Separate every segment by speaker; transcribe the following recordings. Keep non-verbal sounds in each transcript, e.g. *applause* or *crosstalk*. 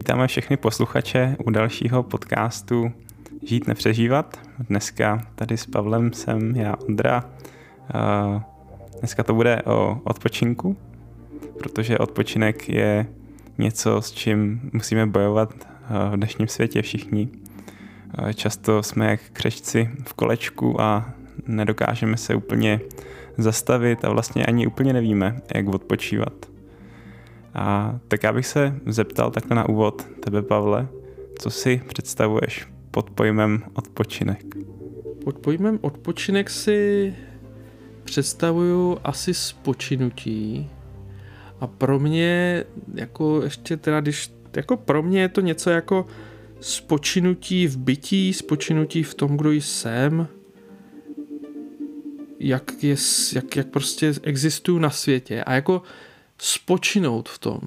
Speaker 1: Vítáme všechny posluchače u dalšího podcastu Žít nepřežívat. Dneska tady s Pavlem jsem já, Ondra. Dneska to bude o odpočinku, protože odpočinek je něco, s čím musíme bojovat v dnešním světě všichni. Často jsme jak křečci v kolečku a nedokážeme se úplně zastavit a vlastně ani úplně nevíme, jak odpočívat. A tak já bych se zeptal takhle na úvod tebe, Pavle, co si představuješ pod pojmem odpočinek?
Speaker 2: Pod pojmem odpočinek si představuju asi spočinutí. A pro mě jako ještě teda, když jako pro mě je to něco jako spočinutí v bytí, spočinutí v tom, kdo jsem, jak, je, jak, jak prostě existuju na světě. A jako spočinout v tom,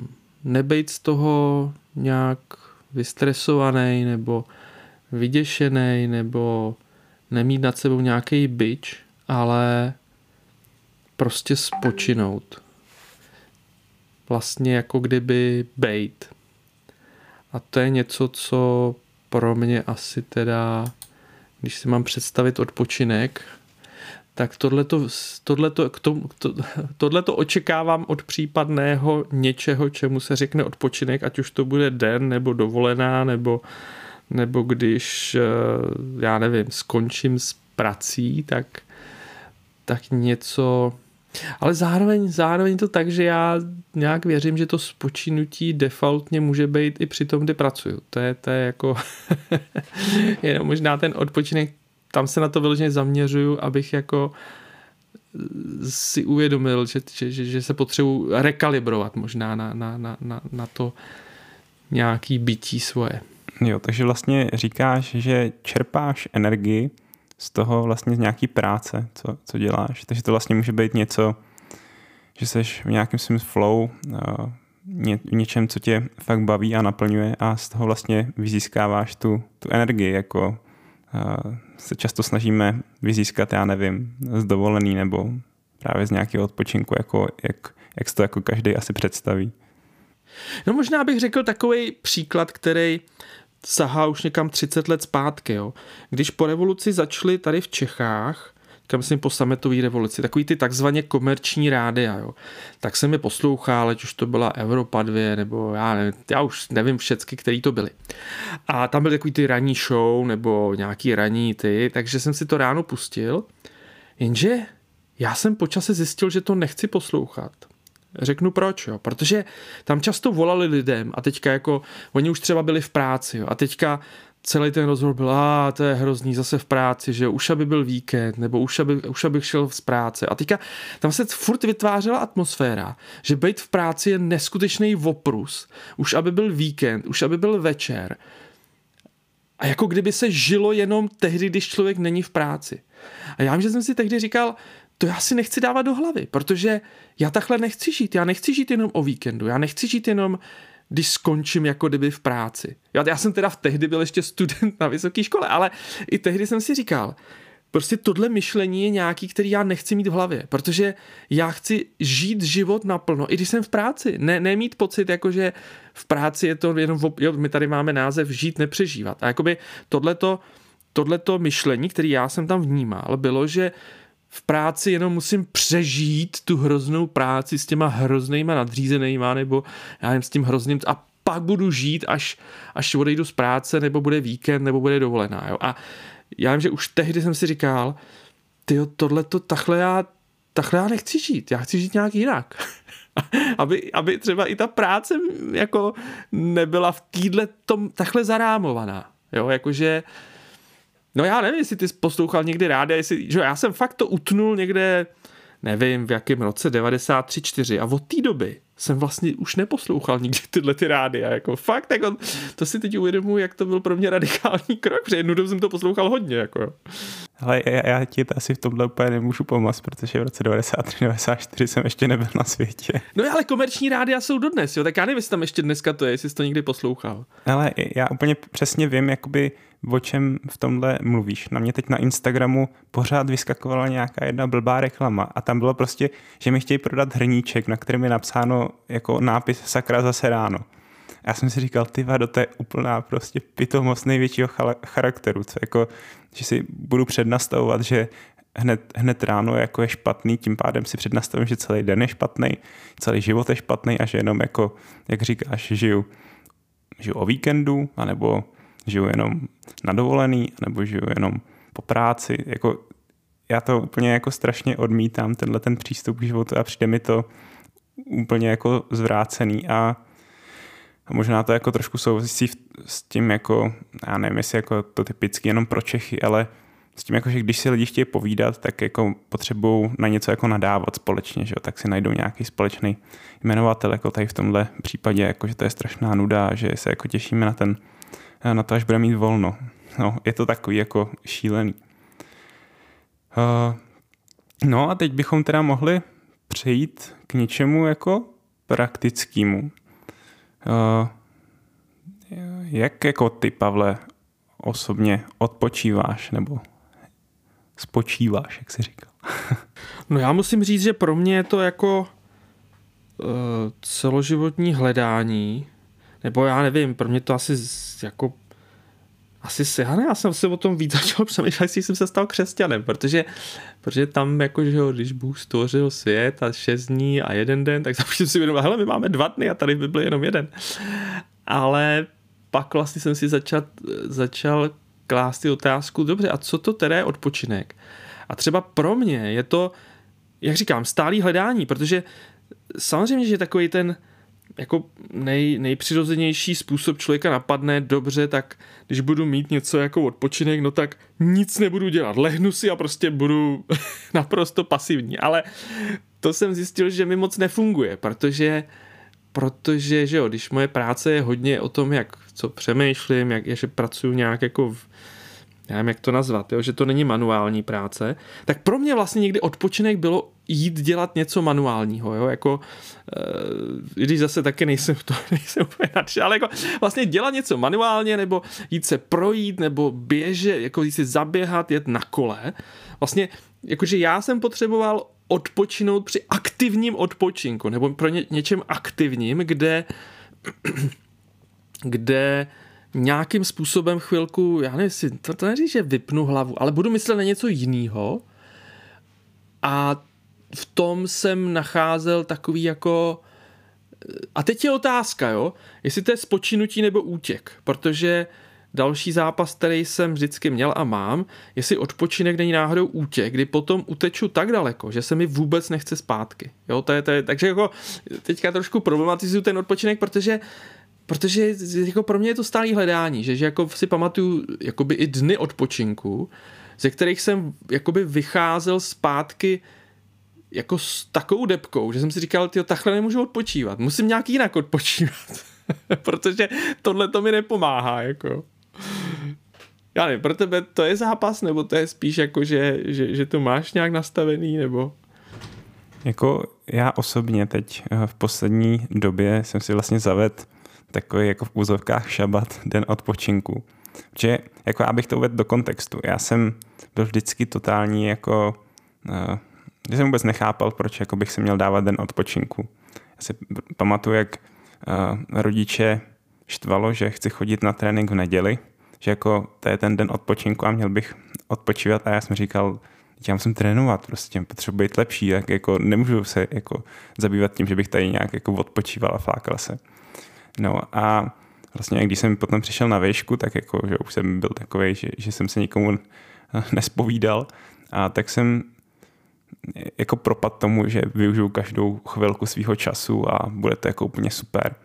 Speaker 2: nebejt z toho nějak vystresovaný nebo vyděšený nebo nemít nad sebou nějaký byč, ale prostě spočinout. Vlastně jako kdyby bejt. A to je něco, co pro mě asi teda, když si mám představit odpočinek, tak tohleto, tohleto, k tomu, to, *laughs* tohleto očekávám od případného něčeho, čemu se řekne odpočinek, ať už to bude den, nebo dovolená, nebo, nebo když, eh, já nevím, skončím s prací, tak, tak něco, ale zároveň, zároveň to tak, že já nějak věřím, že to spočinutí defaultně může být i při tom, kdy pracuju. To je, to je jako *laughs* jenom možná ten odpočinek, tam se na to vyloženě zaměřuju, abych jako si uvědomil, že, že, že se potřebuji rekalibrovat možná na, na, na, na, na to nějaký bytí svoje.
Speaker 1: Jo, takže vlastně říkáš, že čerpáš energii z toho vlastně z nějaký práce, co, co děláš. Takže to vlastně může být něco, že jsi v nějakém svým flow, ně, něčem, co tě fakt baví a naplňuje a z toho vlastně vyzískáváš tu, tu energii, jako se často snažíme vyzískat, já nevím, z dovolený nebo právě z nějakého odpočinku, jako, jak, jak to jako každý asi představí.
Speaker 2: No možná bych řekl takový příklad, který sahá už někam 30 let zpátky. Jo. Když po revoluci začaly tady v Čechách, kam myslím po sametové revoluci, takový ty takzvaně komerční rádia, jo. tak jsem je poslouchal, ať už to byla Evropa 2, nebo já, nevím, já už nevím všechny, který to byly. A tam byly takový ty ranní show, nebo nějaký ranní ty, takže jsem si to ráno pustil, jenže já jsem počase zjistil, že to nechci poslouchat. Řeknu proč, jo. Protože tam často volali lidem a teďka jako, oni už třeba byli v práci, jo. A teďka celý ten rozhovor byl, a to je hrozný, zase v práci, že už aby byl víkend, nebo už, aby, už abych šel z práce. A teďka tam se furt vytvářela atmosféra, že být v práci je neskutečný voprus, už aby byl víkend, už aby byl večer. A jako kdyby se žilo jenom tehdy, když člověk není v práci. A já vím, že jsem si tehdy říkal, to já si nechci dávat do hlavy, protože já takhle nechci žít. Já nechci žít jenom o víkendu, já nechci žít jenom když skončím jako kdyby v práci. Já, já jsem teda v tehdy byl ještě student na vysoké škole, ale i tehdy jsem si říkal, prostě tohle myšlení je nějaký, který já nechci mít v hlavě, protože já chci žít život naplno, i když jsem v práci. Ne, nemít pocit, jako že v práci je to jenom, jo, my tady máme název žít, nepřežívat. A jakoby tohleto, tohleto myšlení, který já jsem tam vnímal, bylo, že v práci jenom musím přežít tu hroznou práci s těma hroznýma nadřízenýma nebo já nevím, s tím hrozným a pak budu žít, až, až odejdu z práce, nebo bude víkend, nebo bude dovolená. Jo? A já vím, že už tehdy jsem si říkal, ty tohle to takhle já, takhle já nechci žít, já chci žít nějak jinak. *laughs* aby, aby třeba i ta práce jako nebyla v týdle tom takhle zarámovaná. Jo, jakože No já nevím, jestli ty poslouchal někdy rádia, jestli, že já jsem fakt to utnul někde, nevím v jakém roce, 93-4 a od té doby jsem vlastně už neposlouchal nikdy tyhle ty rádia, jako fakt, jako, to si teď uvědomuji, jak to byl pro mě radikální krok, protože jednu dobu jsem to poslouchal hodně, jako.
Speaker 1: Ale já, já ti to asi v tomhle úplně nemůžu pomoct, protože v roce 93-94 jsem ještě nebyl na světě.
Speaker 2: No ale komerční rádia jsou dodnes, jo, tak já nevím, jestli tam ještě dneska to je, jestli jsi to někdy poslouchal.
Speaker 1: Ale já úplně přesně vím, jakoby, o čem v tomhle mluvíš. Na mě teď na Instagramu pořád vyskakovala nějaká jedna blbá reklama a tam bylo prostě, že mi chtějí prodat hrníček, na kterém je napsáno jako nápis sakra zase ráno. já jsem si říkal, ty vado, to je úplná prostě pitomost největšího charakteru, co jako, že si budu přednastavovat, že hned, hned ráno jako je špatný, tím pádem si přednastavím, že celý den je špatný, celý život je špatný a že jenom jako, jak říkáš, žiju, žiju o víkendu, anebo žiju jenom na dovolený, nebo žiju jenom po práci. Jako, já to úplně jako strašně odmítám, tenhle ten přístup k životu a přijde mi to úplně jako zvrácený a a možná to jako trošku souvisí s tím jako, já nevím, jestli jako to typicky jenom pro Čechy, ale s tím jako, že když si lidi chtějí povídat, tak jako potřebují na něco jako nadávat společně, že jo? tak si najdou nějaký společný jmenovatel, jako tady v tomhle případě, jako, že to je strašná nuda, že se jako těšíme na ten, na to, až bude mít volno. No, je to takový jako šílený. Uh, no a teď bychom teda mohli přejít k něčemu jako praktickému. Uh, jak jako ty, Pavle, osobně odpočíváš nebo spočíváš, jak jsi říkal? *laughs*
Speaker 2: no já musím říct, že pro mě je to jako uh, celoživotní hledání, nebo já nevím, pro mě to asi jako asi se, já, ne, já jsem si o tom víc *laughs* začal přemýšlet, jestli jsem se stal křesťanem, protože, protože tam jako, že jo, když Bůh stvořil svět a šest dní a jeden den, tak *laughs* jsem si uvědomil, hele, my máme dva dny a tady by byl jenom jeden. Ale pak vlastně jsem si začal, začal klást ty otázku, dobře, a co to teda je odpočinek? A třeba pro mě je to, jak říkám, stálý hledání, protože samozřejmě, že takový ten jako nej, nejpřirozenější způsob člověka napadne, dobře, tak když budu mít něco jako odpočinek, no tak nic nebudu dělat, lehnu si a prostě budu *laughs* naprosto pasivní, ale to jsem zjistil, že mi moc nefunguje, protože protože, že jo, když moje práce je hodně o tom, jak co přemýšlím, jak, že pracuji nějak jako v, já nevím, jak to nazvat, jo, že to není manuální práce, tak pro mě vlastně někdy odpočinek bylo jít dělat něco manuálního, jo, jako, e, když zase taky nejsem to, *laughs* nejsem úplně nadšen, ale jako vlastně dělat něco manuálně, nebo jít se projít, nebo běže, jako jít si zaběhat, jet na kole, vlastně, jakože já jsem potřeboval odpočinout při aktivním odpočinku, nebo pro ně, něčem aktivním, kde *clears throat* kde nějakým způsobem chvilku, já nevím, si to, to neříct, že vypnu hlavu, ale budu myslet na něco jiného a v tom jsem nacházel takový jako a teď je otázka, jo, jestli to je spočinutí nebo útěk, protože další zápas, který jsem vždycky měl a mám, jestli odpočinek není náhodou útěk, kdy potom uteču tak daleko, že se mi vůbec nechce zpátky. Jo, to je, to je, takže jako teďka trošku problematizuju ten odpočinek, protože protože jako pro mě je to stálý hledání, že, že jako si pamatuju jakoby i dny odpočinku, ze kterých jsem jakoby vycházel zpátky jako s takovou depkou, že jsem si říkal, ty takhle nemůžu odpočívat, musím nějak jinak odpočívat, *laughs* protože tohle to mi nepomáhá, jako. Já nevím, pro tebe to je zápas, nebo to je spíš jako, že, že, že to máš nějak nastavený, nebo...
Speaker 1: Jako já osobně teď eh, v poslední době jsem si vlastně zavedl takový jako v úzovkách šabat, den odpočinku. Protože jako abych to uvedl do kontextu, já jsem byl vždycky totální jako, uh, že jsem vůbec nechápal, proč jako bych se měl dávat den odpočinku. Já si pamatuju, jak uh, rodiče štvalo, že chci chodit na trénink v neděli, že jako to je ten den odpočinku a měl bych odpočívat a já jsem říkal, já musím trénovat, prostě potřebuji být lepší, jak jako nemůžu se jako zabývat tím, že bych tady nějak jako odpočíval a flákal se. No a vlastně, když jsem potom přišel na výšku, tak jako, že už jsem byl takový, že, že jsem se nikomu nespovídal a tak jsem jako propad tomu, že využiju každou chvilku svého času a bude to jako úplně super.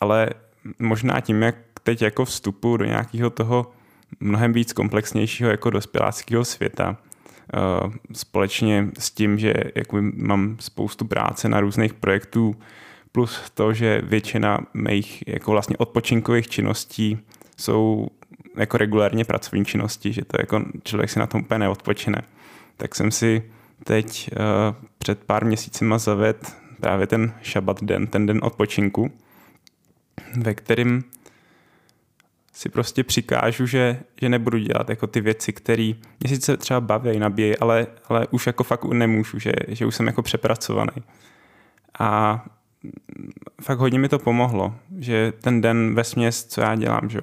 Speaker 1: Ale možná tím, jak teď jako vstupu do nějakého toho mnohem víc komplexnějšího jako dospěláckého světa, uh, společně s tím, že jako mám spoustu práce na různých projektů, plus to, že většina mých jako vlastně odpočinkových činností jsou jako regulárně pracovní činnosti, že to jako člověk si na tom úplně neodpočine. Tak jsem si teď uh, před pár měsícima zaved právě ten šabat den, ten den odpočinku, ve kterým si prostě přikážu, že, že nebudu dělat jako ty věci, které mě sice třeba baví, nabíjí, ale, ale už jako fakt nemůžu, že, že už jsem jako přepracovaný. A fakt hodně mi to pomohlo, že ten den ve směs, co já dělám, že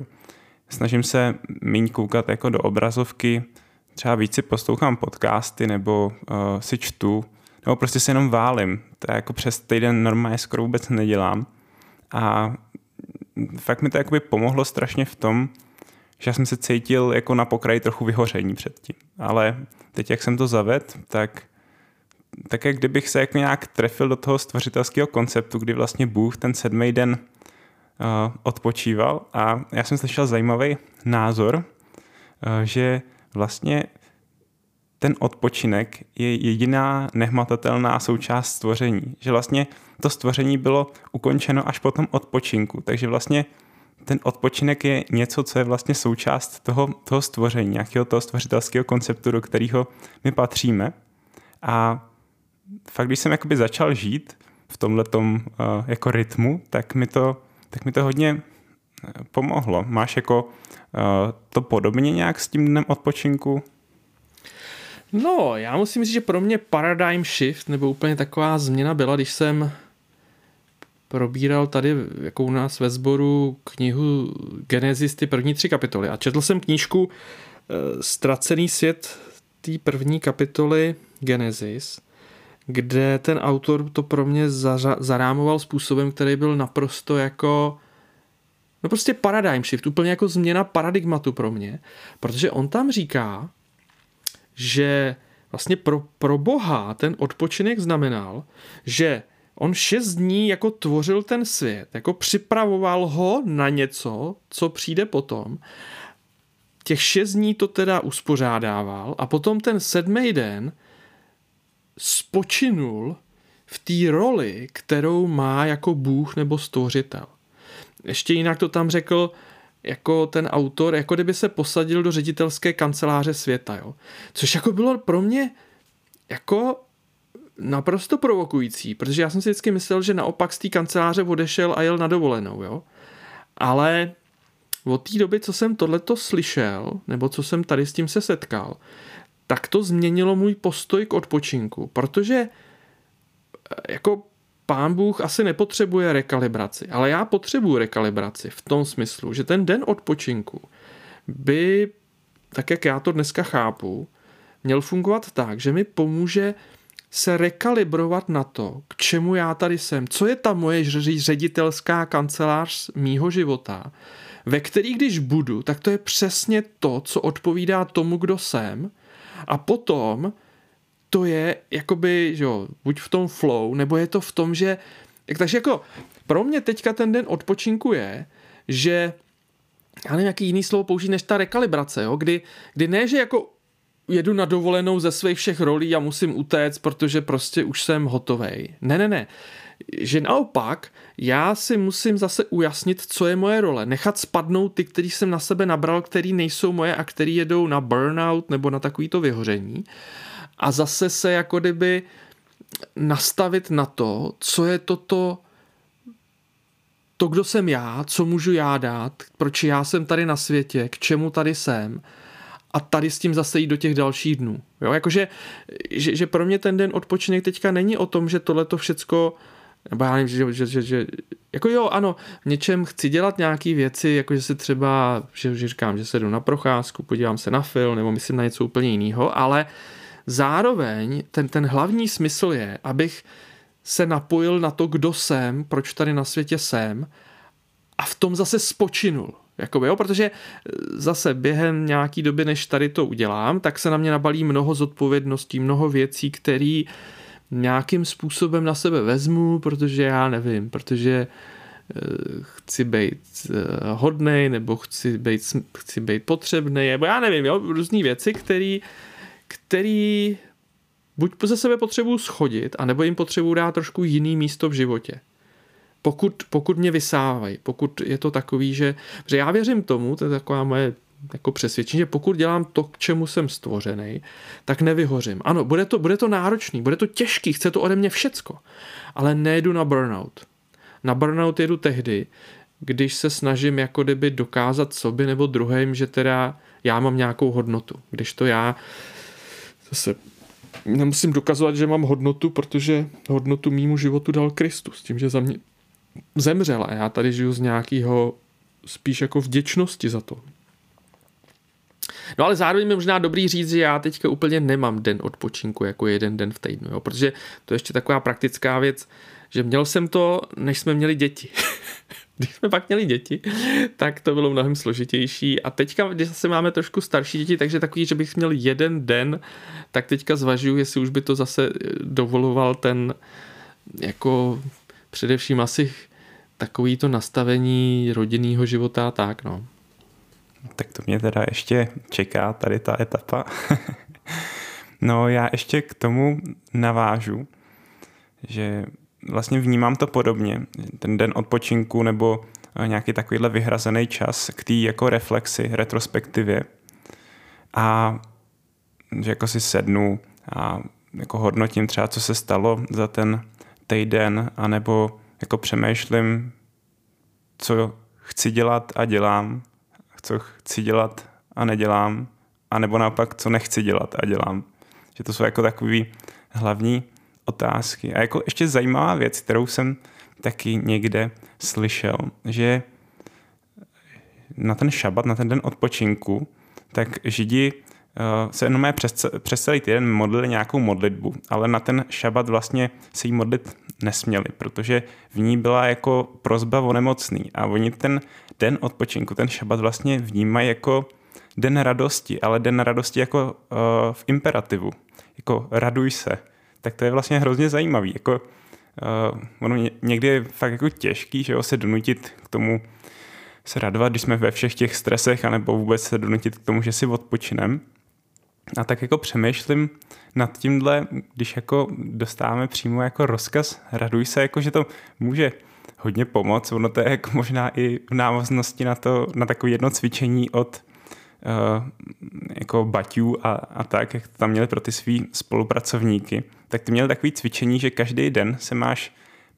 Speaker 1: snažím se méně koukat jako do obrazovky, třeba víc si poslouchám podcasty nebo uh, si čtu, nebo prostě se jenom válím. To jako přes týden normálně skoro vůbec nedělám. A fakt mi to jakoby pomohlo strašně v tom, že já jsem se cítil jako na pokraji trochu vyhoření předtím. Ale teď, jak jsem to zaved, tak tak jak kdybych se jako nějak trefil do toho stvořitelského konceptu, kdy vlastně Bůh ten sedmý den uh, odpočíval a já jsem slyšel zajímavý názor, uh, že vlastně ten odpočinek je jediná nehmatatelná součást stvoření. Že vlastně to stvoření bylo ukončeno až po tom odpočinku. Takže vlastně ten odpočinek je něco, co je vlastně součást toho, toho stvoření, nějakého toho stvořitelského konceptu, do kterého my patříme. A fakt, když jsem jakoby začal žít v tomhle uh, jako rytmu, tak mi to, tak mi to hodně eh, pomohlo. Máš jako uh, to podobně nějak s tím dnem odpočinku?
Speaker 2: No, já musím říct, že pro mě paradigm shift, nebo úplně taková změna byla, když jsem probíral tady jako u nás ve sboru knihu Genesis, ty první tři kapitoly. A četl jsem knížku Ztracený svět té první kapitoly Genesis kde ten autor to pro mě zarámoval způsobem, který byl naprosto jako no prostě paradigm shift, úplně jako změna paradigmatu pro mě, protože on tam říká, že vlastně pro, pro Boha ten odpočinek znamenal, že on šest dní jako tvořil ten svět, jako připravoval ho na něco, co přijde potom. Těch šest dní to teda uspořádával a potom ten sedmý den spočinul v té roli, kterou má jako Bůh nebo stvořitel. Ještě jinak to tam řekl jako ten autor, jako kdyby se posadil do ředitelské kanceláře světa, jo. Což jako bylo pro mě jako naprosto provokující, protože já jsem si vždycky myslel, že naopak z té kanceláře odešel a jel na dovolenou, jo. Ale od té doby, co jsem tohleto slyšel, nebo co jsem tady s tím se setkal, tak to změnilo můj postoj k odpočinku, protože eh, jako pán Bůh asi nepotřebuje rekalibraci, ale já potřebuji rekalibraci v tom smyslu, že ten den odpočinku by, tak jak já to dneska chápu, měl fungovat tak, že mi pomůže se rekalibrovat na to, k čemu já tady jsem, co je ta moje ředitelská kancelář mýho života, ve který když budu, tak to je přesně to, co odpovídá tomu, kdo jsem a potom to je jakoby, že jo, buď v tom flow, nebo je to v tom, že takže jako pro mě teďka ten den odpočinku je, že já nevím, jaký jiný slovo použít než ta rekalibrace, jo? Kdy, kdy ne, že jako jedu na dovolenou ze svých všech rolí a musím utéct, protože prostě už jsem hotovej. Ne, ne, ne že naopak já si musím zase ujasnit, co je moje role. Nechat spadnout ty, který jsem na sebe nabral, který nejsou moje a který jedou na burnout nebo na takovýto vyhoření. A zase se jako kdyby nastavit na to, co je toto to, kdo jsem já, co můžu já dát, proč já jsem tady na světě, k čemu tady jsem a tady s tím zase jít do těch dalších dnů. Jo, jakože, že, že pro mě ten den odpočinek teďka není o tom, že tohle to všecko nebo já nevím, že, že, že, že jako jo, ano, v něčem chci dělat nějaké věci, jako že se třeba, že, že říkám, že se jdu na procházku, podívám se na film, nebo myslím na něco úplně jiného, ale zároveň ten, ten hlavní smysl je, abych se napojil na to, kdo jsem, proč tady na světě jsem a v tom zase spočinul. Jakoby, jo, protože zase během nějaký doby, než tady to udělám, tak se na mě nabalí mnoho zodpovědností, mnoho věcí, které nějakým způsobem na sebe vezmu, protože já nevím, protože eh, chci být eh, hodnej, nebo chci být, chci být potřebný, nebo já nevím, jo, různé věci, který, který buď ze sebe potřebuju schodit, anebo jim potřebuju dát trošku jiný místo v životě. Pokud, pokud mě vysávají, pokud je to takový, že, že já věřím tomu, to je taková moje jako přesvědčení, že pokud dělám to, k čemu jsem stvořený, tak nevyhořím. Ano, bude to, bude to náročný, bude to těžký, chce to ode mě všecko, ale nejdu na burnout. Na burnout jedu tehdy, když se snažím jako kdyby dokázat sobě nebo druhým, že teda já mám nějakou hodnotu. Když to já zase, nemusím dokazovat, že mám hodnotu, protože hodnotu mýmu životu dal Kristus, tím, že za mě zemřel a já tady žiju z nějakého spíš jako vděčnosti za to. No ale zároveň mi možná dobrý říct, že já teďka úplně nemám den odpočinku jako jeden den v týdnu, jo? protože to je ještě taková praktická věc, že měl jsem to, než jsme měli děti. *laughs* když jsme pak měli děti, tak to bylo mnohem složitější a teďka, když zase máme trošku starší děti, takže takový, že bych měl jeden den, tak teďka zvažuju, jestli už by to zase dovoloval ten jako především asi takový to nastavení rodinného života tak, no.
Speaker 1: Tak to mě teda ještě čeká tady ta etapa. *laughs* no já ještě k tomu navážu, že vlastně vnímám to podobně. Ten den odpočinku nebo eh, nějaký takovýhle vyhrazený čas k té jako reflexi, retrospektivě. A že jako si sednu a jako hodnotím třeba, co se stalo za ten týden, anebo jako přemýšlím, co chci dělat a dělám, co chci dělat a nedělám, anebo naopak, co nechci dělat a dělám. Že to jsou jako takový hlavní otázky. A jako ještě zajímavá věc, kterou jsem taky někde slyšel, že na ten šabat, na ten den odpočinku, tak židi se jenom přes, přes celý týden modlili nějakou modlitbu, ale na ten šabat vlastně se jí modlit nesměli, protože v ní byla jako prozba o nemocný a oni ten den odpočinku, ten šabat vlastně vnímají jako den radosti, ale den radosti jako uh, v imperativu, jako raduj se tak to je vlastně hrozně zajímavý. Jako, uh, ono někdy je fakt jako těžký, že jo, se donutit k tomu se radovat, když jsme ve všech těch stresech, anebo vůbec se donutit k tomu, že si odpočinem. A tak jako přemýšlím nad tímhle, když jako dostáváme přímo jako rozkaz, raduj se, jako že to může hodně pomoct. Ono to je jako možná i v návaznosti na, to, na takové jedno cvičení od uh, jako baťů a, a tak, jak tam měli pro ty svý spolupracovníky. Tak ty měl takový cvičení, že každý den se máš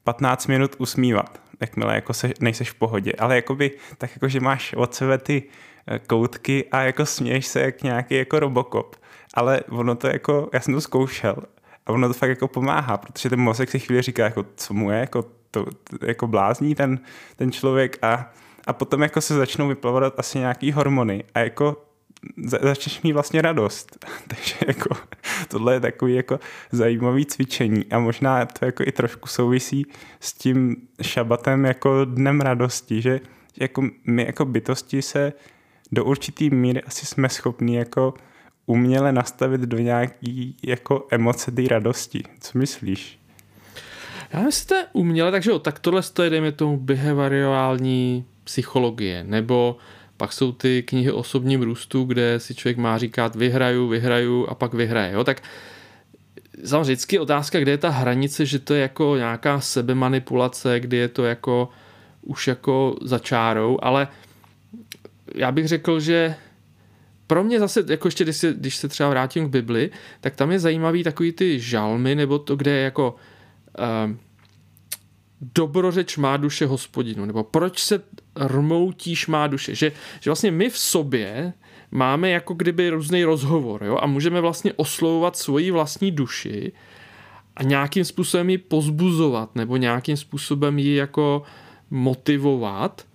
Speaker 1: 15 minut usmívat, jakmile jako se, nejseš v pohodě, ale jakoby tak jako, že máš od sebe ty eh, koutky a jako směješ se jak nějaký jako robokop, ale ono to jako, já jsem to zkoušel a ono to fakt jako pomáhá, protože ten mozek si chvíli říká, jako co mu je, jako to, jako blázní ten, ten člověk a, a potom jako se začnou vyplavat asi nějaký hormony a jako začneš mít vlastně radost. *laughs* Takže jako tohle je takový jako zajímavý cvičení a možná to jako i trošku souvisí s tím šabatem jako dnem radosti, že jako my jako bytosti se do určitý míry asi jsme schopni jako uměle nastavit do nějaký jako emoce té radosti. Co myslíš?
Speaker 2: Já myslím, že uměle, takže jo, tak tohle je, dejme tomu, behaviorální psychologie, nebo pak jsou ty knihy osobním růstu, kde si člověk má říkat vyhraju, vyhraju a pak vyhraje. Jo? Tak samozřejmě vždycky je otázka, kde je ta hranice, že to je jako nějaká sebemanipulace, kdy je to jako už jako za čárou, ale já bych řekl, že pro mě zase, jako ještě když se, když se třeba vrátím k Bibli, tak tam je zajímavý takový ty žalmy, nebo to, kde je jako uh, dobrořeč má duše hospodinu, nebo proč se rmoutíš má duše, že, že vlastně my v sobě máme jako kdyby různý rozhovor jo? a můžeme vlastně oslovovat svoji vlastní duši a nějakým způsobem ji pozbuzovat nebo nějakým způsobem ji jako motivovat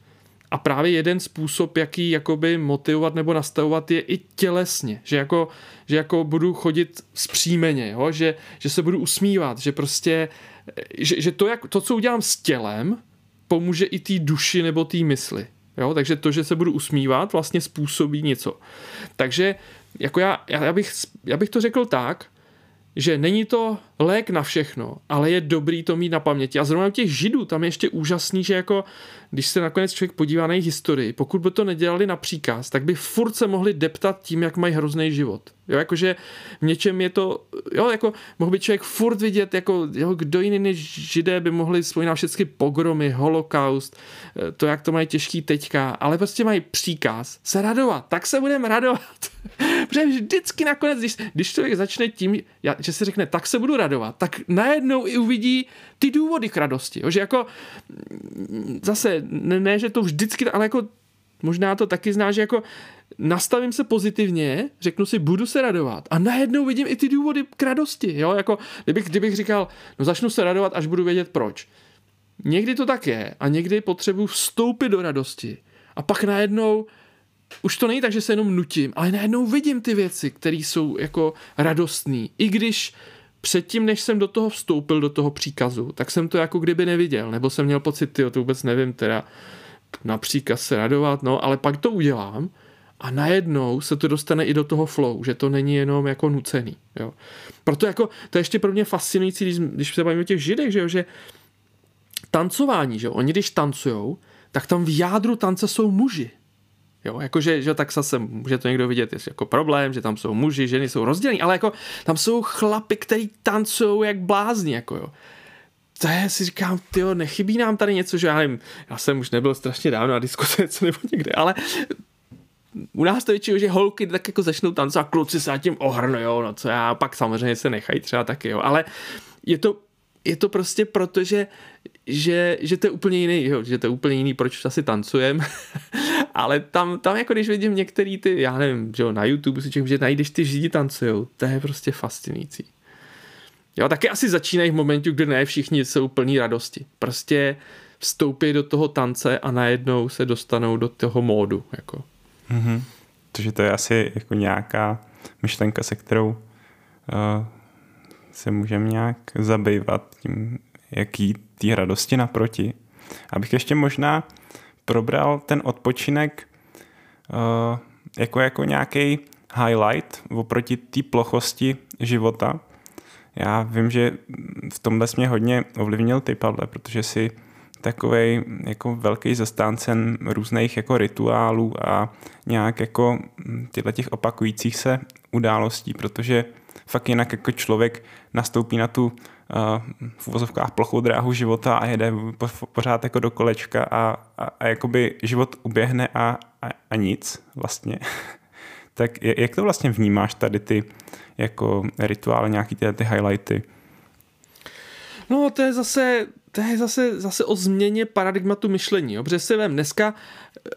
Speaker 2: a právě jeden způsob, jaký jakoby motivovat nebo nastavovat je i tělesně, že jako, že jako budu chodit zpříjmeně, jo? Že, že se budu usmívat, že prostě že, že to, jak, to, co udělám s tělem, pomůže i té duši nebo té mysli. Jo? Takže to, že se budu usmívat, vlastně způsobí něco. Takže jako já, já, bych, já bych to řekl tak, že není to lék na všechno, ale je dobrý to mít na paměti. A zrovna u těch židů tam je ještě úžasný, že jako když se nakonec člověk podívá na jejich historii, pokud by to nedělali na příkaz, tak by furt se mohli deptat tím, jak mají hrozný život. Jo, jakože v něčem je to, jo, jako mohl by člověk furt vidět, jako, jo, kdo jiný než židé by mohli spojit všechny pogromy, holokaust, eh, to, jak to mají těžký teďka, ale prostě mají příkaz se radovat, tak se budeme radovat. *laughs* Protože vždycky nakonec, když, když člověk začne tím, že si řekne, tak se budu radovat, tak najednou i uvidí ty důvody k radosti. Jo? Že jako zase, ne, ne, že to vždycky, ale jako možná to taky zná, že jako nastavím se pozitivně, řeknu si, budu se radovat a najednou vidím i ty důvody k radosti, jo, jako kdybych, kdybych říkal, no začnu se radovat, až budu vědět proč. Někdy to tak je a někdy potřebuji vstoupit do radosti a pak najednou už to není tak, že se jenom nutím, ale najednou vidím ty věci, které jsou jako radostné. I když předtím, než jsem do toho vstoupil, do toho příkazu, tak jsem to jako kdyby neviděl, nebo jsem měl pocit, ty to vůbec nevím, teda na příkaz se radovat, no, ale pak to udělám a najednou se to dostane i do toho flow, že to není jenom jako nucený, jo. Proto jako, to je ještě pro mě fascinující, když, když se bavíme o těch židech, že jo, že tancování, že jo, oni když tancujou, tak tam v jádru tance jsou muži, Jo, jakože, že tak zase může to někdo vidět, je jako problém, že tam jsou muži, ženy jsou rozdělení, ale jako tam jsou chlapy, který tancují jak blázni, jako jo. To je, si říkám, tyjo, nechybí nám tady něco, že já nevím, já jsem už nebyl strašně dávno na diskotece *laughs* nebo někde, ale u nás to většinou, že holky tak jako začnou tancovat, kluci se tím ohrnujou, no co já, pak samozřejmě se nechají třeba taky, jo, ale je to, je to prostě proto, že, že, že to je úplně jiný, jo, že to je úplně jiný, proč asi tancujem, *laughs* ale tam, tam jako když vidím některý ty, já nevím, že jo, na YouTube si čekám, že najdeš ty židi tancujou, to je prostě fascinující. Jo, taky asi začínají v momentu, kdy ne všichni jsou plní radosti. Prostě vstoupí do toho tance a najednou se dostanou do toho módu. Jako.
Speaker 1: Mm-hmm. Takže to je asi jako nějaká myšlenka, se kterou uh, se můžeme nějak zabývat tím, jaký té radosti naproti. Abych ještě možná probral ten odpočinek uh, jako, jako nějaký highlight oproti té plochosti života. Já vím, že v tomhle mě hodně ovlivnil ty, Pavle, protože si takový jako velký zastáncen různých jako rituálů a nějak jako těchto těch opakujících se událostí, protože fakt jinak jako člověk nastoupí na tu v uvozovkách plochou dráhu života a jede pořád jako do kolečka a, a, a jakoby život uběhne a, a, a nic vlastně. *laughs* tak jak to vlastně vnímáš tady ty jako rituály, nějaký ty, ty highlighty?
Speaker 2: No to je zase, to je zase, zase o změně paradigmatu myšlení. Jo? Protože si vem, dneska,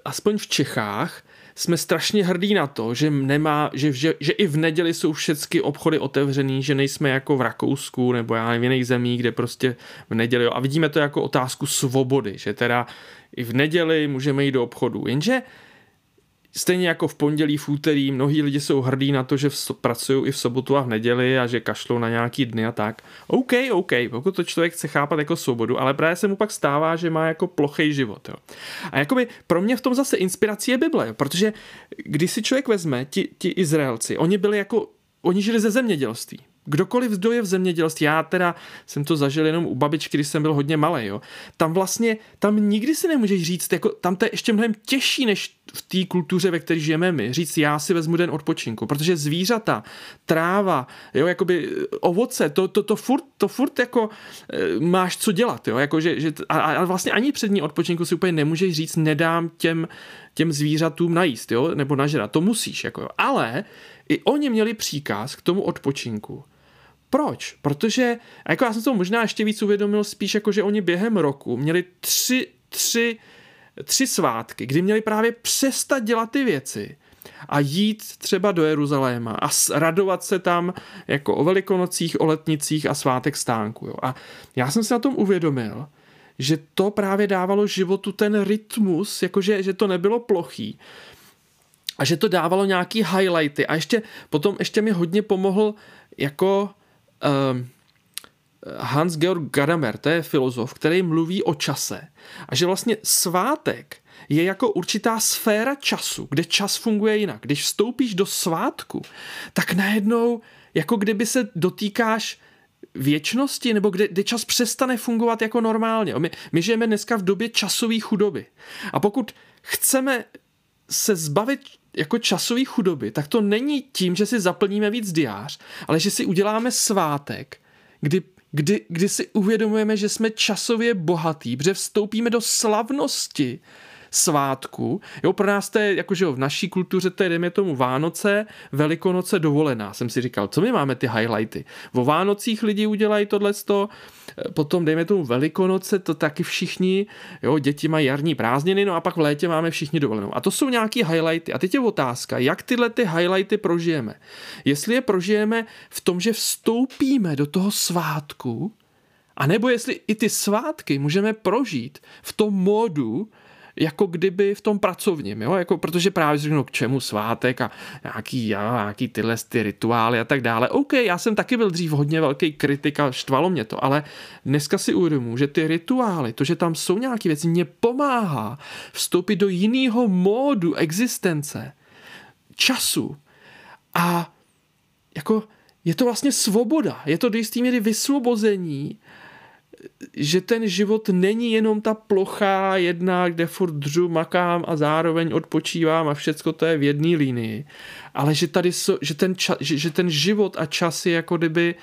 Speaker 2: aspoň v Čechách, jsme strašně hrdí na to, že nemá, že, že, že i v neděli jsou všechny obchody otevřený, že nejsme jako v Rakousku nebo já nevím, v jiných zemích, kde prostě v neděli, a vidíme to jako otázku svobody, že teda i v neděli můžeme jít do obchodu, jenže Stejně jako v pondělí, v úterý, mnohí lidi jsou hrdí na to, že pracují i v sobotu a v neděli a že kašlou na nějaký dny a tak. OK, OK, pokud to člověk chce chápat jako svobodu, ale právě se mu pak stává, že má jako plochý život. Jo. A jakoby pro mě v tom zase inspirací je Bible, jo, protože když si člověk vezme, ti, ti Izraelci, oni byli jako, oni žili ze zemědělství kdokoliv, kdo je v zemědělství, já teda jsem to zažil jenom u babičky, když jsem byl hodně malý, jo. Tam vlastně, tam nikdy si nemůžeš říct, jako, tam to je ještě mnohem těžší, než v té kultuře, ve které žijeme my, říct, já si vezmu den odpočinku, protože zvířata, tráva, jo, jakoby ovoce, to, to, to, furt, to furt jako e, máš co dělat, jo, jako, že, že a, a vlastně ani před ní odpočinku si úplně nemůžeš říct, nedám těm, těm zvířatům najíst, jo, nebo nažrat, to musíš, jako, jo. ale i oni měli příkaz k tomu odpočinku. Proč? Protože, jako já jsem to možná ještě víc uvědomil, spíš jako, že oni během roku měli tři, tři, tři svátky, kdy měli právě přestat dělat ty věci a jít třeba do Jeruzaléma a radovat se tam jako o velikonocích, o letnicích a svátek stánku. Jo. A já jsem se na tom uvědomil, že to právě dávalo životu ten rytmus, jakože že to nebylo plochý, a že to dávalo nějaký highlighty a ještě potom ještě mi hodně pomohl jako uh, Hans-Georg Gadamer, to je filozof, který mluví o čase a že vlastně svátek je jako určitá sféra času, kde čas funguje jinak. Když vstoupíš do svátku, tak najednou jako kdyby se dotýkáš věčnosti, nebo kde, kde čas přestane fungovat jako normálně. My, my žijeme dneska v době časové chudoby. A pokud chceme se zbavit jako časové chudoby, tak to není tím, že si zaplníme víc diář, ale že si uděláme svátek, kdy, kdy, kdy si uvědomujeme, že jsme časově bohatí, protože vstoupíme do slavnosti svátku. Jo, pro nás to je, jakože v naší kultuře to je, dejme tomu, Vánoce, Velikonoce, dovolená. Jsem si říkal, co my máme ty highlighty? O Vánocích lidi udělají tohle, potom dejme tomu Velikonoce, to taky všichni, jo, děti mají jarní prázdniny, no a pak v létě máme všichni dovolenou. A to jsou nějaký highlighty. A teď je otázka, jak tyhle ty highlighty prožijeme. Jestli je prožijeme v tom, že vstoupíme do toho svátku, a nebo jestli i ty svátky můžeme prožít v tom módu, jako kdyby v tom pracovním, jo? Jako, protože právě řeknu, k čemu svátek a nějaký, jo, nějaký tyhle ty rituály a tak dále. OK, já jsem taky byl dřív hodně velký kritik a štvalo mě to, ale dneska si uvědomuji, že ty rituály, to, že tam jsou nějaké věci, mě pomáhá vstoupit do jiného módu existence, času a jako je to vlastně svoboda, je to do jistý míry vysvobození že ten život není jenom ta plochá jedna, kde furt dřu, makám a zároveň odpočívám a všecko to je v jedné línii, ale že tady so, že, ten ča, že, že ten život a čas je jako kdyby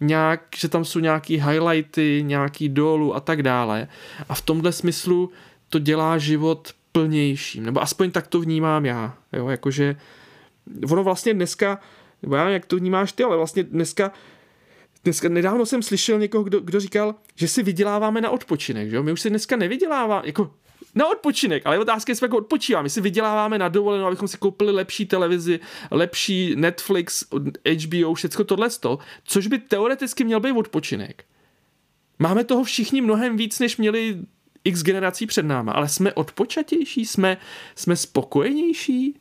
Speaker 2: nějak, že tam jsou nějaký highlighty, nějaký dolů a tak dále. A v tomhle smyslu to dělá život plnějším, nebo aspoň tak to vnímám já, jo, jakože ono vlastně dneska, nebo já nevím, jak to vnímáš ty, ale vlastně dneska Dneska, nedávno jsem slyšel někoho, kdo, kdo říkal, že si vyděláváme na odpočinek, že My už si dneska nevyděláváme, jako na odpočinek, ale otázka je, jestli jako odpočíváme. My si vyděláváme na dovolenou, abychom si koupili lepší televizi, lepší Netflix, HBO, všecko tohle sto, což by teoreticky měl být odpočinek. Máme toho všichni mnohem víc, než měli x generací před náma, ale jsme odpočatější, jsme, jsme spokojenější?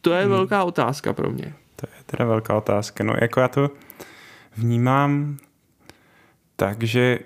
Speaker 2: To je hmm. velká otázka pro mě.
Speaker 1: To je teda velká otázka. No jako já to vnímám tak, že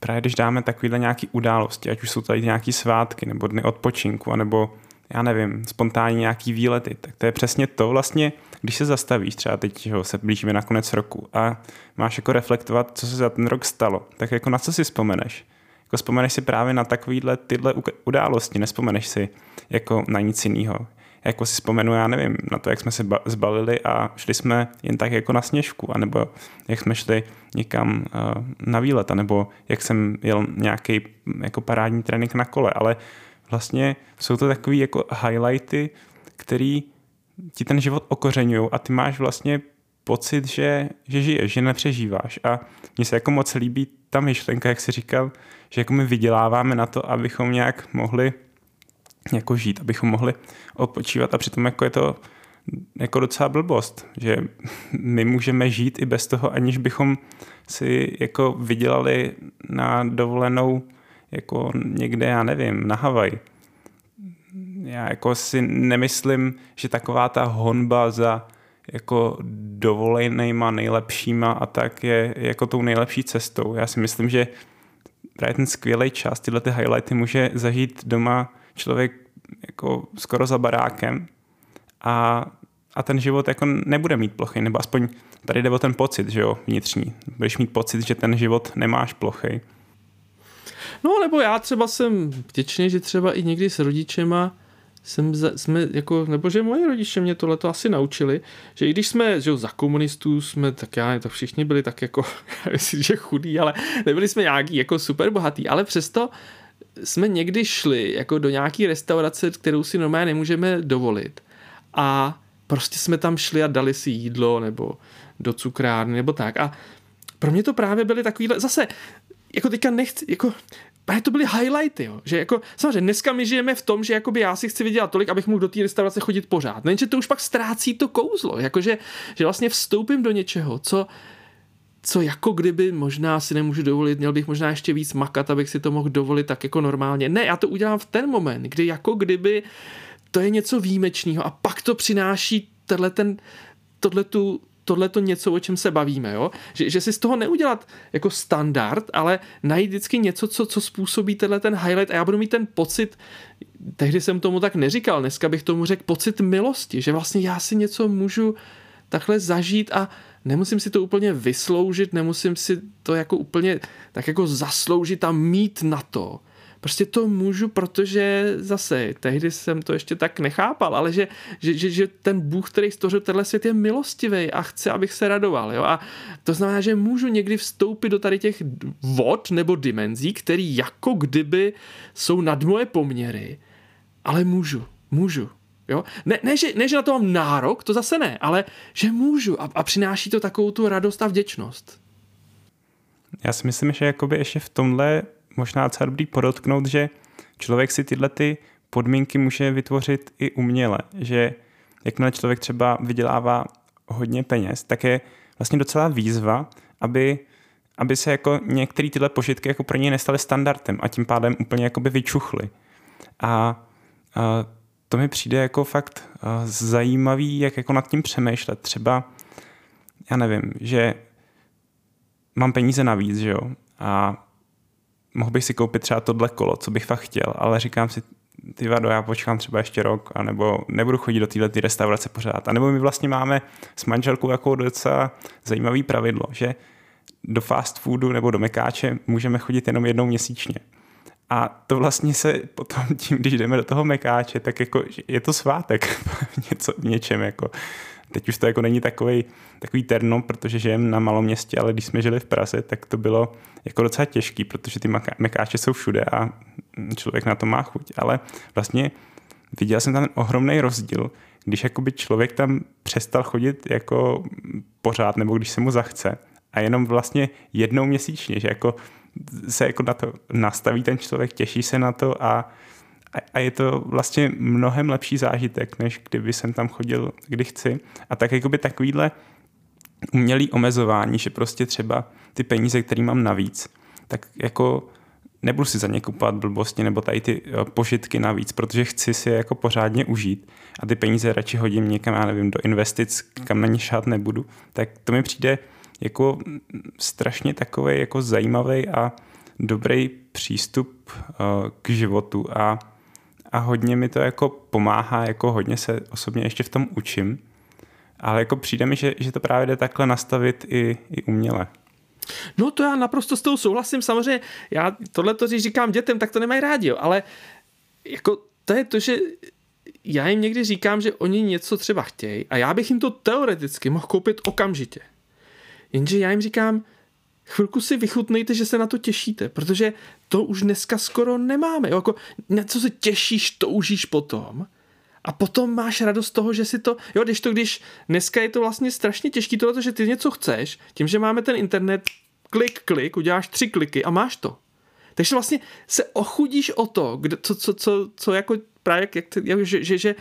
Speaker 1: právě když dáme takovýhle nějaký události, ať už jsou tady nějaký svátky nebo dny odpočinku, anebo já nevím, spontánní nějaký výlety, tak to je přesně to vlastně, když se zastavíš, třeba teď že se blížíme na konec roku a máš jako reflektovat, co se za ten rok stalo, tak jako na co si vzpomeneš? Jako vzpomeneš si právě na takovýhle tyhle události, nespomeneš si jako na nic jiného jako si vzpomenu, já nevím, na to, jak jsme se zbalili a šli jsme jen tak jako na sněžku, anebo jak jsme šli někam uh, na výlet, nebo jak jsem jel nějaký jako parádní trénink na kole, ale vlastně jsou to takové jako highlighty, který ti ten život okořeňují a ty máš vlastně pocit, že, že žiješ, že nepřežíváš. A mně se jako moc líbí ta myšlenka, jak jsi říkal, že jako my vyděláváme na to, abychom nějak mohli jako žít, abychom mohli odpočívat a přitom jako je to jako docela blbost, že my můžeme žít i bez toho, aniž bychom si jako vydělali na dovolenou jako někde, já nevím, na Havaj. Já jako si nemyslím, že taková ta honba za jako dovolenýma nejlepšíma a tak je jako tou nejlepší cestou. Já si myslím, že právě ten skvělý čas, tyhle ty highlighty může zažít doma člověk jako skoro za barákem a, a ten život jako nebude mít plochy, nebo aspoň tady jde o ten pocit, že jo, vnitřní. Budeš mít pocit, že ten život nemáš plochy.
Speaker 2: No, nebo já třeba jsem vděčný, že třeba i někdy s rodičema jsem za, jsme jako, nebo že moji rodiče mě tohle to asi naučili, že i když jsme, že jo, za komunistů jsme, tak já, tak všichni byli tak jako, *laughs* myslím, že chudí, ale nebyli jsme nějaký jako super bohatý, ale přesto jsme někdy šli jako do nějaký restaurace, kterou si normálně nemůžeme dovolit a prostě jsme tam šli a dali si jídlo nebo do cukrárny nebo tak a pro mě to právě byly takovýhle, zase jako teďka nechci, jako ale to byly highlighty, jo. že jako, samozřejmě dneska my žijeme v tom, že jakoby já si chci vydělat tolik, abych mohl do té restaurace chodit pořád. No jenže to už pak ztrácí to kouzlo, jakože, že vlastně vstoupím do něčeho, co co jako kdyby možná si nemůžu dovolit, měl bych možná ještě víc makat, abych si to mohl dovolit tak jako normálně. Ne, já to udělám v ten moment, kdy jako kdyby to je něco výjimečného a pak to přináší tenhle ten, tohle tu, tohle to něco, o čem se bavíme, jo? Že, že si z toho neudělat jako standard, ale najít vždycky něco, co, co způsobí tenhle ten highlight a já budu mít ten pocit, tehdy jsem tomu tak neříkal, dneska bych tomu řekl pocit milosti, že vlastně já si něco můžu takhle zažít a nemusím si to úplně vysloužit, nemusím si to jako úplně tak jako zasloužit a mít na to. Prostě to můžu, protože zase tehdy jsem to ještě tak nechápal, ale že, že, že, že ten Bůh, který stvořil tenhle svět, je milostivý a chce, abych se radoval. Jo? A to znamená, že můžu někdy vstoupit do tady těch vod nebo dimenzí, které jako kdyby jsou nad moje poměry ale můžu, můžu. Jo? Ne, ne, že, ne, že na to mám nárok, to zase ne, ale že můžu a, a přináší to takovou tu radost a vděčnost.
Speaker 1: Já si myslím, že jakoby ještě v tomhle možná docela dobrý podotknout, že člověk si tyhle ty podmínky může vytvořit i uměle, že jakmile člověk třeba vydělává hodně peněz, tak je vlastně docela výzva, aby, aby se jako některé tyhle požitky jako pro něj nestaly standardem a tím pádem úplně jakoby vyčuchly. A, a to mi přijde jako fakt zajímavý, jak jako nad tím přemýšlet. Třeba, já nevím, že mám peníze navíc, že jo, a mohl bych si koupit třeba tohle kolo, co bych fakt chtěl, ale říkám si, ty vado, já počkám třeba ještě rok, anebo nebudu chodit do této restaurace pořád. A nebo my vlastně máme s manželkou jako docela zajímavý pravidlo, že do fast foodu nebo do mekáče můžeme chodit jenom jednou měsíčně. A to vlastně se potom *laughs* tím, když jdeme do toho mekáče, tak jako je to svátek *laughs* něco, v něčem. Jako. Teď už to jako není takový, takový terno, protože žijem na malom městě, ale když jsme žili v Praze, tak to bylo jako docela těžký, protože ty mekáče jsou všude a člověk na to má chuť. Ale vlastně viděl jsem tam ten ohromný rozdíl, když jakoby člověk tam přestal chodit jako pořád, nebo když se mu zachce a jenom vlastně jednou měsíčně, že jako se jako na to nastaví ten člověk, těší se na to a, a je to vlastně mnohem lepší zážitek, než kdyby jsem tam chodil, kdy chci. A tak jakoby takovýhle umělý omezování, že prostě třeba ty peníze, které mám navíc, tak jako nebudu si za ně kupovat blbosti nebo tady ty požitky navíc, protože chci si je jako pořádně užít a ty peníze radši hodím někam, já nevím, do investic, kam na ně šát nebudu, tak to mi přijde jako strašně takový jako zajímavý a dobrý přístup uh, k životu a, a hodně mi to jako pomáhá, jako hodně se osobně ještě v tom učím, ale jako přijde mi, že, že to právě jde takhle nastavit i, i uměle.
Speaker 2: No to já naprosto s tou souhlasím, samozřejmě já tohle to, říkám dětem, tak to nemají rádi, jo, ale jako to je to, že já jim někdy říkám, že oni něco třeba chtějí a já bych jim to teoreticky mohl koupit okamžitě. Jenže já jim říkám, chvilku si vychutnejte, že se na to těšíte, protože to už dneska skoro nemáme. Jo? Jako, na co se těšíš, to užíš potom. A potom máš radost toho, že si to, jo, když to, když dneska je to vlastně strašně těžké tohle, že ty něco chceš, tím, že máme ten internet, klik, klik, uděláš tři kliky a máš to. Takže vlastně se ochudíš o to, kde, co, co, co, co jako právě, jak, jak, že, že, že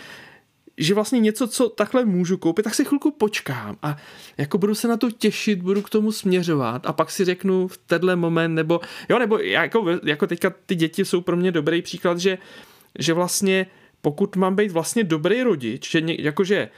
Speaker 2: že vlastně něco, co takhle můžu koupit, tak si chvilku počkám a jako budu se na to těšit, budu k tomu směřovat a pak si řeknu v tenhle moment, nebo jo, nebo jako, jako teďka ty děti jsou pro mě dobrý příklad, že, že vlastně pokud mám být vlastně dobrý rodič, že ně, jakože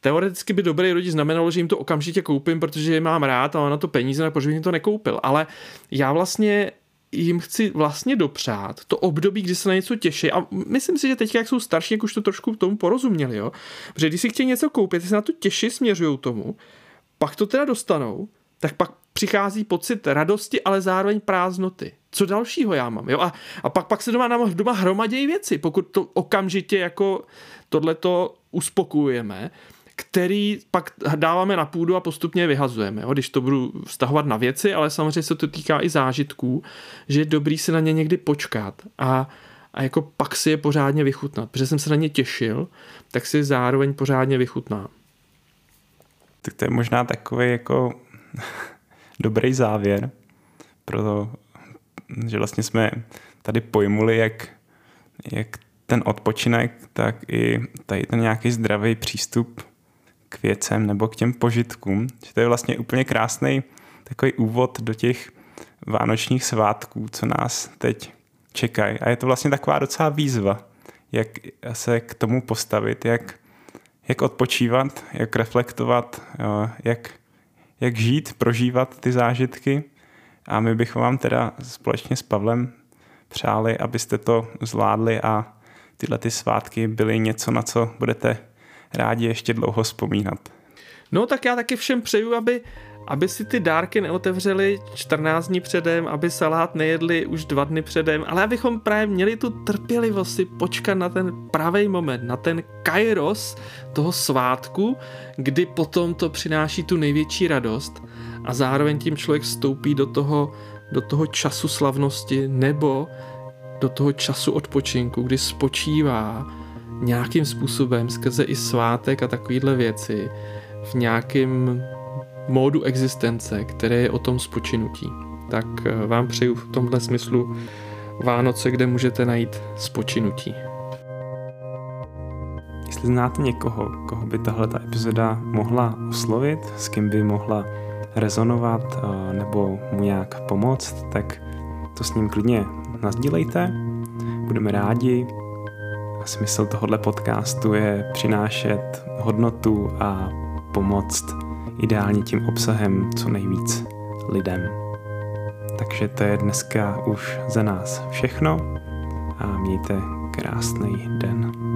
Speaker 2: teoreticky by dobrý rodič znamenalo, že jim to okamžitě koupím, protože je mám rád a mám na to peníze, protože bych jim to nekoupil. Ale já vlastně jim chci vlastně dopřát to období, kdy se na něco těší. A myslím si, že teď, jak jsou starší, jak už to trošku tomu porozuměli, jo. Protože když si chtějí něco koupit, se na to těší, směřují tomu, pak to teda dostanou, tak pak přichází pocit radosti, ale zároveň prázdnoty. Co dalšího já mám? Jo? A, a pak, pak se doma, doma hromadějí věci, pokud to okamžitě jako tohleto uspokojujeme, který pak dáváme na půdu a postupně vyhazujeme. Jo? Když to budu vztahovat na věci, ale samozřejmě se to týká i zážitků, že je dobrý se na ně někdy počkat a, a jako pak si je pořádně vychutnat. Protože jsem se na ně těšil, tak si zároveň pořádně vychutnám.
Speaker 1: Tak to je možná takový jako *laughs* dobrý závěr pro to, že vlastně jsme tady pojmuli, jak, jak ten odpočinek, tak i tady ten nějaký zdravý přístup k věcem nebo k těm požitkům. Že to je vlastně úplně krásný takový úvod do těch vánočních svátků, co nás teď čekají. A je to vlastně taková docela výzva, jak se k tomu postavit, jak, jak odpočívat, jak reflektovat, jak, jak žít, prožívat ty zážitky. A my bychom vám teda společně s Pavlem přáli, abyste to zvládli a tyhle ty svátky byly něco, na co budete rádi ještě dlouho vzpomínat.
Speaker 2: No tak já taky všem přeju, aby, aby si ty dárky neotevřeli 14 dní předem, aby salát nejedli už dva dny předem, ale abychom právě měli tu trpělivost si počkat na ten pravý moment, na ten kairos toho svátku, kdy potom to přináší tu největší radost a zároveň tím člověk vstoupí do toho, do toho času slavnosti nebo do toho času odpočinku, kdy spočívá nějakým způsobem skrze i svátek a takovéhle věci v nějakém módu existence, které je o tom spočinutí. Tak eh, vám přeju v tomhle smyslu Vánoce, kde můžete najít spočinutí.
Speaker 1: Jestli znáte někoho, koho by tahle ta epizoda mohla oslovit, s kým by mohla rezonovat eh, nebo mu nějak pomoct, tak to s ním klidně nazdílejte. Budeme rádi. Smysl tohohle podcastu je přinášet hodnotu a pomoct ideálně tím obsahem co nejvíc lidem. Takže to je dneska už za nás všechno a mějte krásný den.